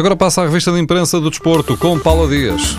Agora passa a revista de imprensa do desporto com Paula Dias.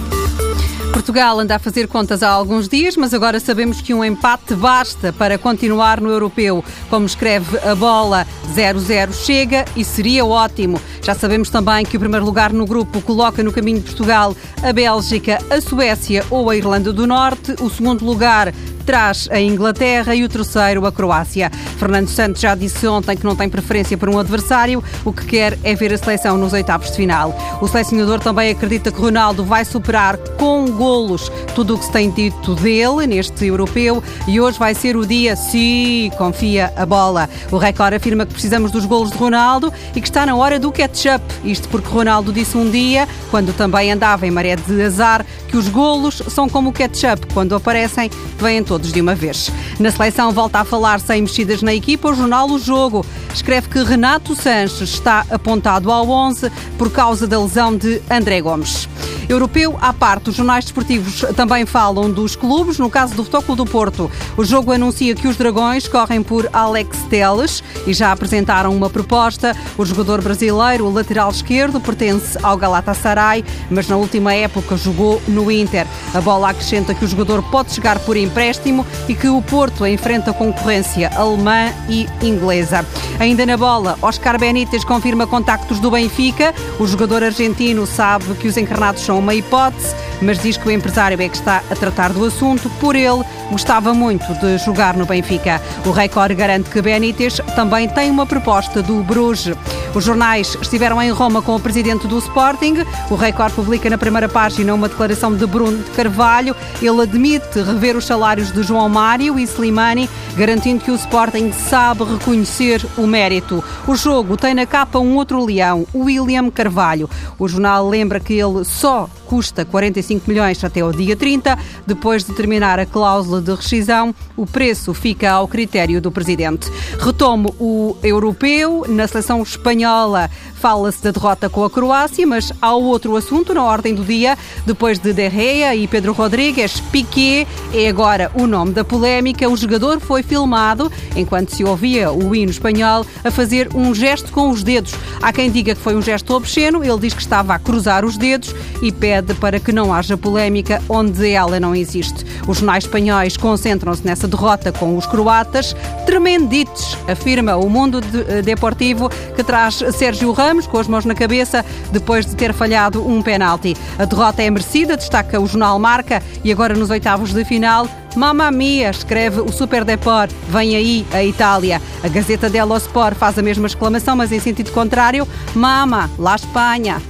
Portugal anda a fazer contas há alguns dias, mas agora sabemos que um empate basta para continuar no europeu. Como escreve a bola, 0-0 chega e seria ótimo. Já sabemos também que o primeiro lugar no grupo coloca no caminho de Portugal a Bélgica, a Suécia ou a Irlanda do Norte. O segundo lugar traz a Inglaterra e o terceiro a Croácia. Fernando Santos já disse ontem que não tem preferência por um adversário, o que quer é ver a seleção nos oitavos de final. O selecionador também acredita que Ronaldo vai superar com golos tudo o que se tem dito dele neste europeu e hoje vai ser o dia, se confia a bola. O Record afirma que precisamos dos golos de Ronaldo e que está na hora do catch-up. Isto porque Ronaldo disse um dia, quando também andava em maré de azar, que os golos são como o ketchup, quando aparecem, vêm todos de uma vez. Na seleção volta a falar sem mexidas na equipa, o jornal O Jogo escreve que Renato Sanches está apontado ao 11 por causa da lesão de André Gomes. Europeu à parte, os jornais desportivos também falam dos clubes. No caso do Futebol do Porto, o jogo anuncia que os Dragões correm por Alex Teles e já apresentaram uma proposta. O jogador brasileiro, o lateral esquerdo, pertence ao Galatasaray, mas na última época jogou no Inter. A bola acrescenta que o jogador pode chegar por empréstimo e que o Porto enfrenta concorrência alemã e inglesa. Ainda na bola, Oscar Benítez confirma contactos do Benfica. O jogador argentino sabe que os encarnados uma hipótese, mas diz que o empresário é que está a tratar do assunto. Por ele, gostava muito de jogar no Benfica. O Record garante que Benítez também tem uma proposta do Bruges. Os jornais estiveram em Roma com o presidente do Sporting. O Record publica na primeira página uma declaração de Bruno de Carvalho. Ele admite rever os salários de João Mário e Slimani, garantindo que o Sporting sabe reconhecer o mérito. O jogo tem na capa um outro leão, William Carvalho. O jornal lembra que ele só custa 45 milhões até o dia 30. Depois de terminar a cláusula de rescisão, o preço fica ao critério do presidente. Retomo o europeu. Na seleção espanhola espanhola fala-se da derrota com a Croácia, mas há outro assunto na ordem do dia. Depois de De Gea e Pedro Rodrigues, Piqué é agora o nome da polémica. O jogador foi filmado enquanto se ouvia o hino espanhol a fazer um gesto com os dedos. Há quem diga que foi um gesto obsceno, ele diz que estava a cruzar os dedos e pede para que não haja polémica onde ela não existe. Os jornais espanhóis concentram-se nessa derrota com os croatas. Tremendites, afirma o mundo eh, deportivo, que traz Sérgio Ramos com as mãos na cabeça depois de ter falhado um penalti. A derrota é merecida, destaca o jornal Marca, e agora nos oitavos de final. Mamma mia, escreve o Super Deport, vem aí a Itália. A Gazeta dello Sport faz a mesma exclamação, mas em sentido contrário. Mama, lá Espanha.